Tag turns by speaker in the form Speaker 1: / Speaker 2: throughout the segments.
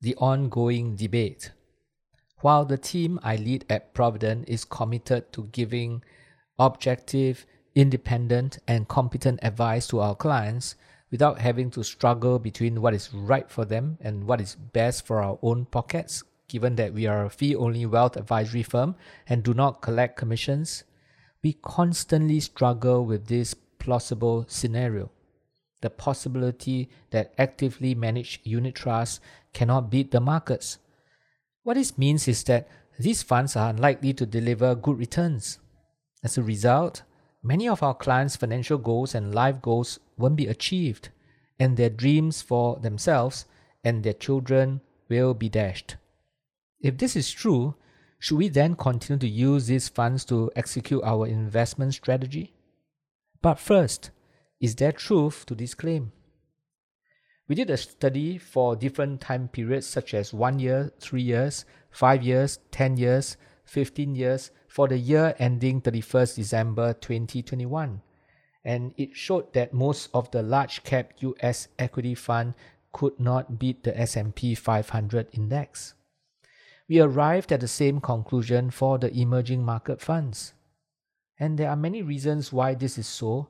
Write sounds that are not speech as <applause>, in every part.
Speaker 1: the ongoing debate. While the team I lead at Providend is committed to giving objective, independent, and competent advice to our clients without having to struggle between what is right for them and what is best for our own pockets, given that we are a fee only wealth advisory firm and do not collect commissions, we constantly struggle with this plausible scenario the possibility that actively managed unit trusts cannot beat the markets. What this means is that these funds are unlikely to deliver good returns. As a result, many of our clients' financial goals and life goals won't be achieved, and their dreams for themselves and their children will be dashed. If this is true, should we then continue to use these funds to execute our investment strategy? But first, is there truth to this claim? We did a study for different time periods such as 1 year, 3 years, 5 years, 10 years, 15 years for the year ending 31st December 2021 and it showed that most of the large cap US equity fund could not beat the S&P 500 index. We arrived at the same conclusion for the emerging market funds. And there are many reasons why this is so,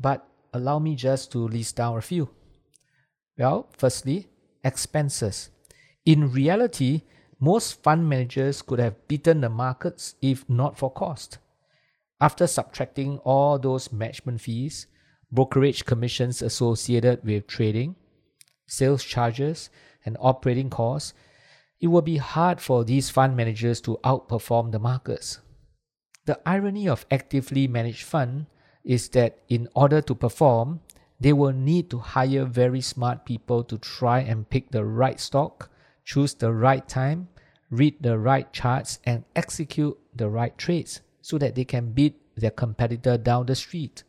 Speaker 1: but allow me just to list down a few. Well, firstly, expenses. In reality, most fund managers could have beaten the markets if not for cost. After subtracting all those management fees, brokerage commissions associated with trading, sales charges, and operating costs, it will be hard for these fund managers to outperform the markets. The irony of actively managed fund is that in order to perform, they will need to hire very smart people to try and pick the right stock, choose the right time, read the right charts, and execute the right trades so that they can beat their competitor down the street.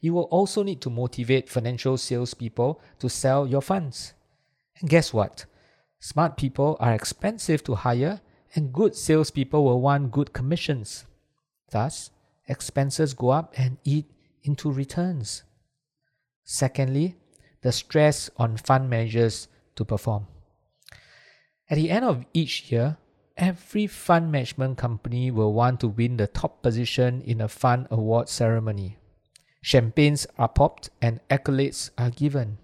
Speaker 1: You will also need to motivate financial salespeople to sell your funds. And guess what? Smart people are expensive to hire, and good salespeople will want good commissions. Thus, expenses go up and eat into returns. Secondly, the stress on fund managers to perform. At the end of each year, every fund management company will want to win the top position in a fund award ceremony. Champagnes are popped and accolades are given.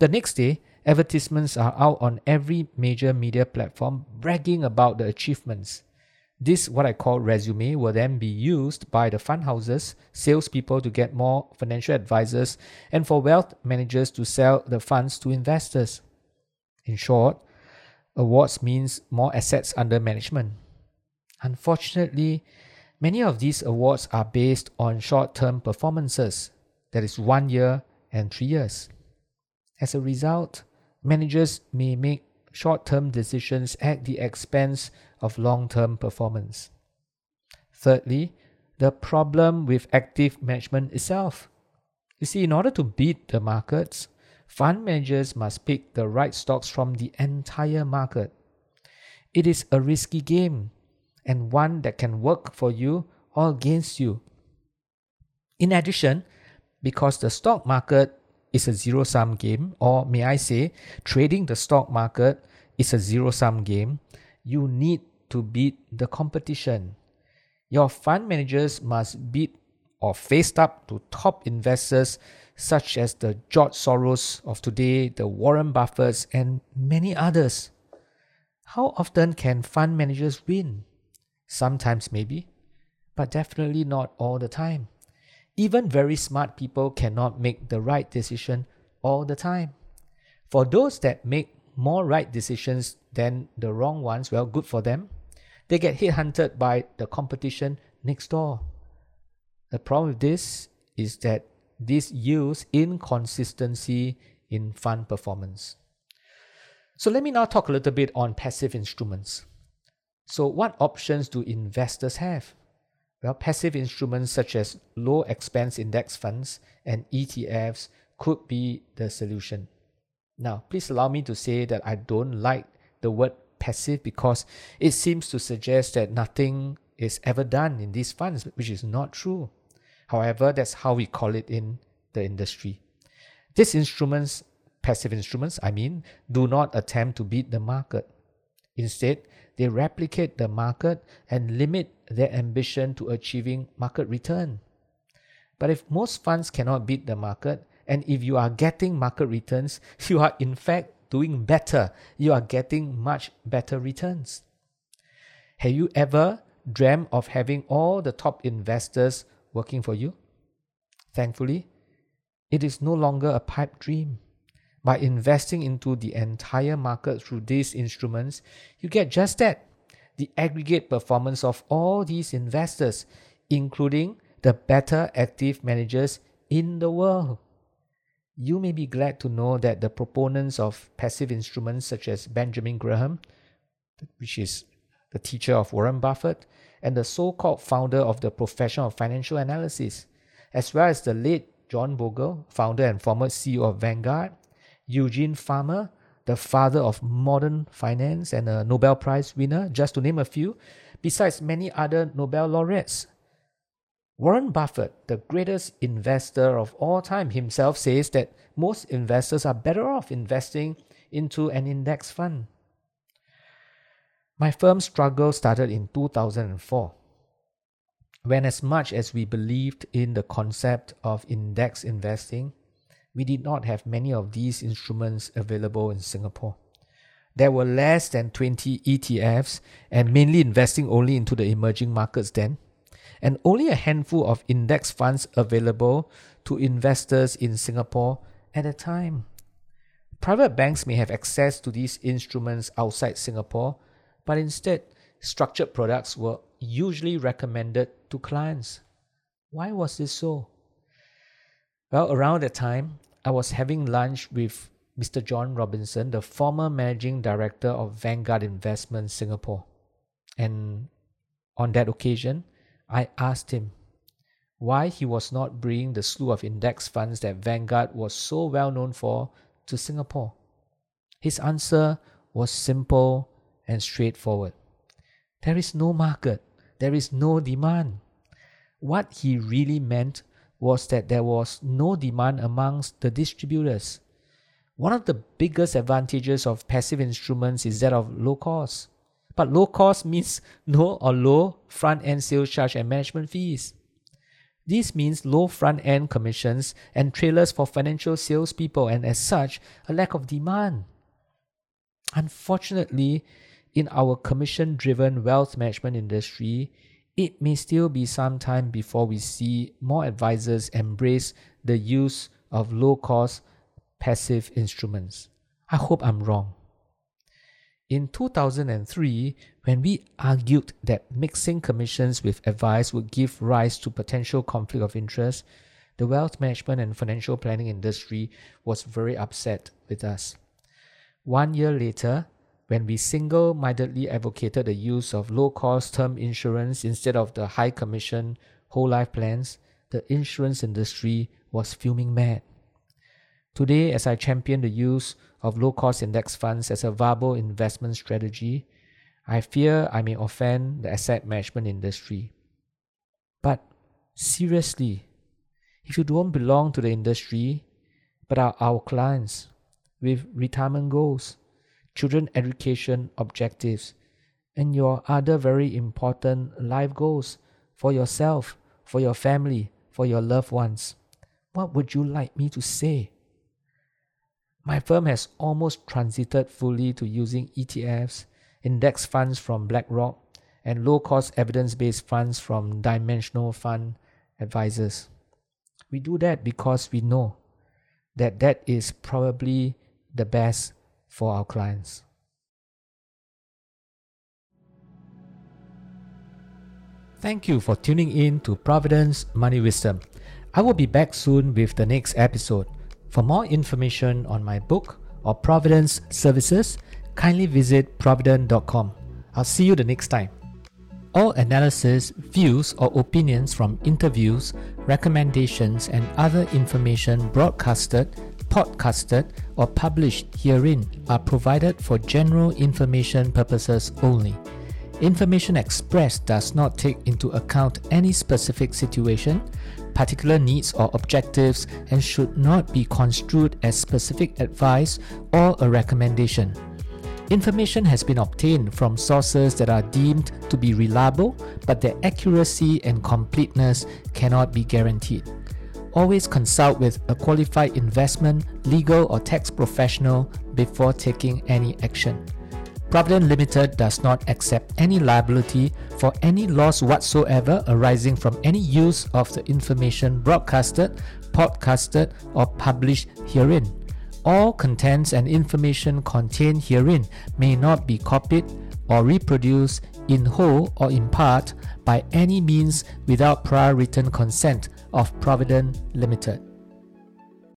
Speaker 1: The next day, advertisements are out on every major media platform bragging about the achievements. This, what I call resume, will then be used by the fund houses, salespeople to get more financial advisors, and for wealth managers to sell the funds to investors. In short, awards means more assets under management. Unfortunately, many of these awards are based on short term performances, that is, one year and three years. As a result, managers may make short term decisions at the expense of long term performance. Thirdly, the problem with active management itself. You see, in order to beat the markets, fund managers must pick the right stocks from the entire market. It is a risky game and one that can work for you or against you. In addition, because the stock market is a zero sum game, or may I say, trading the stock market is a zero sum game, you need to beat the competition. Your fund managers must beat or face up to top investors such as the George Soros of today, the Warren Buffetts, and many others. How often can fund managers win? Sometimes, maybe, but definitely not all the time. Even very smart people cannot make the right decision all the time. For those that make more right decisions than the wrong ones, well, good for them. They get headhunted by the competition next door. The problem with this is that this yields inconsistency in fund performance. So let me now talk a little bit on passive instruments. So, what options do investors have? Well, passive instruments such as low expense index funds and ETFs could be the solution. Now, please allow me to say that I don't like the word passive because it seems to suggest that nothing is ever done in these funds, which is not true. However, that's how we call it in the industry. These instruments, passive instruments, I mean, do not attempt to beat the market. Instead, they replicate the market and limit their ambition to achieving market return. But if most funds cannot beat the market, and if you are getting market returns, <laughs> you are in fact doing better. You are getting much better returns. Have you ever dreamt of having all the top investors working for you? Thankfully, it is no longer a pipe dream. By investing into the entire market through these instruments, you get just that the aggregate performance of all these investors, including the better active managers in the world. You may be glad to know that the proponents of passive instruments, such as Benjamin Graham, which is the teacher of Warren Buffett, and the so called founder of the profession of financial analysis, as well as the late John Bogle, founder and former CEO of Vanguard, Eugene Fama, the father of modern finance and a Nobel Prize winner, just to name a few, besides many other Nobel laureates. Warren Buffett, the greatest investor of all time, himself says that most investors are better off investing into an index fund. My firm's struggle started in 2004, when, as much as we believed in the concept of index investing, we did not have many of these instruments available in Singapore. There were less than 20 ETFs and mainly investing only into the emerging markets then, and only a handful of index funds available to investors in Singapore at the time. Private banks may have access to these instruments outside Singapore, but instead, structured products were usually recommended to clients. Why was this so? Well, around that time, I was having lunch with Mr. John Robinson, the former managing director of Vanguard Investment Singapore. And on that occasion, I asked him why he was not bringing the slew of index funds that Vanguard was so well known for to Singapore. His answer was simple and straightforward. There is no market, there is no demand. What he really meant was that there was no demand amongst the distributors. One of the biggest advantages of passive instruments is that of low cost. But low cost means <laughs> no or low front end sales charge and management fees. This means low front end commissions and trailers for financial salespeople, and as such, a lack of demand. Unfortunately, in our commission driven wealth management industry, it may still be some time before we see more advisors embrace the use of low cost passive instruments. I hope I'm wrong. In 2003, when we argued that mixing commissions with advice would give rise to potential conflict of interest, the wealth management and financial planning industry was very upset with us. One year later, when we single mindedly advocated the use of low cost term insurance instead of the high commission whole life plans, the insurance industry was fuming mad. Today, as I champion the use of low cost index funds as a viable investment strategy, I fear I may offend the asset management industry. But seriously, if you don't belong to the industry but are our clients with retirement goals, children education objectives, and your other very important life goals for yourself, for your family, for your loved ones. What would you like me to say? My firm has almost transited fully to using ETFs, index funds from BlackRock, and low cost evidence based funds from Dimensional Fund Advisors. We do that because we know that that is probably the best for our clients. Thank you for tuning in to Providend's Money Wisdom. I will be back soon with the next episode. For more information on my book or Providend's services, kindly visit providend.com. I'll see you the next time. All analysis, views, or opinions from interviews, recommendations, and other information broadcasted, podcasted, or published herein are provided for general information purposes only. Information expressed does not take into account any specific situation, particular needs, or objectives and should not be construed as specific advice or a recommendation. Information has been obtained from sources that are deemed to be reliable, but their accuracy and completeness cannot be guaranteed. Always consult with a qualified investment, legal, or tax professional before taking any action. Providend Limited does not accept any liability for any loss whatsoever arising from any use of the information broadcasted, podcasted, or published herein. All contents and information contained herein may not be copied or reproduced in whole or in part by any means without prior written consent of Providend Limited.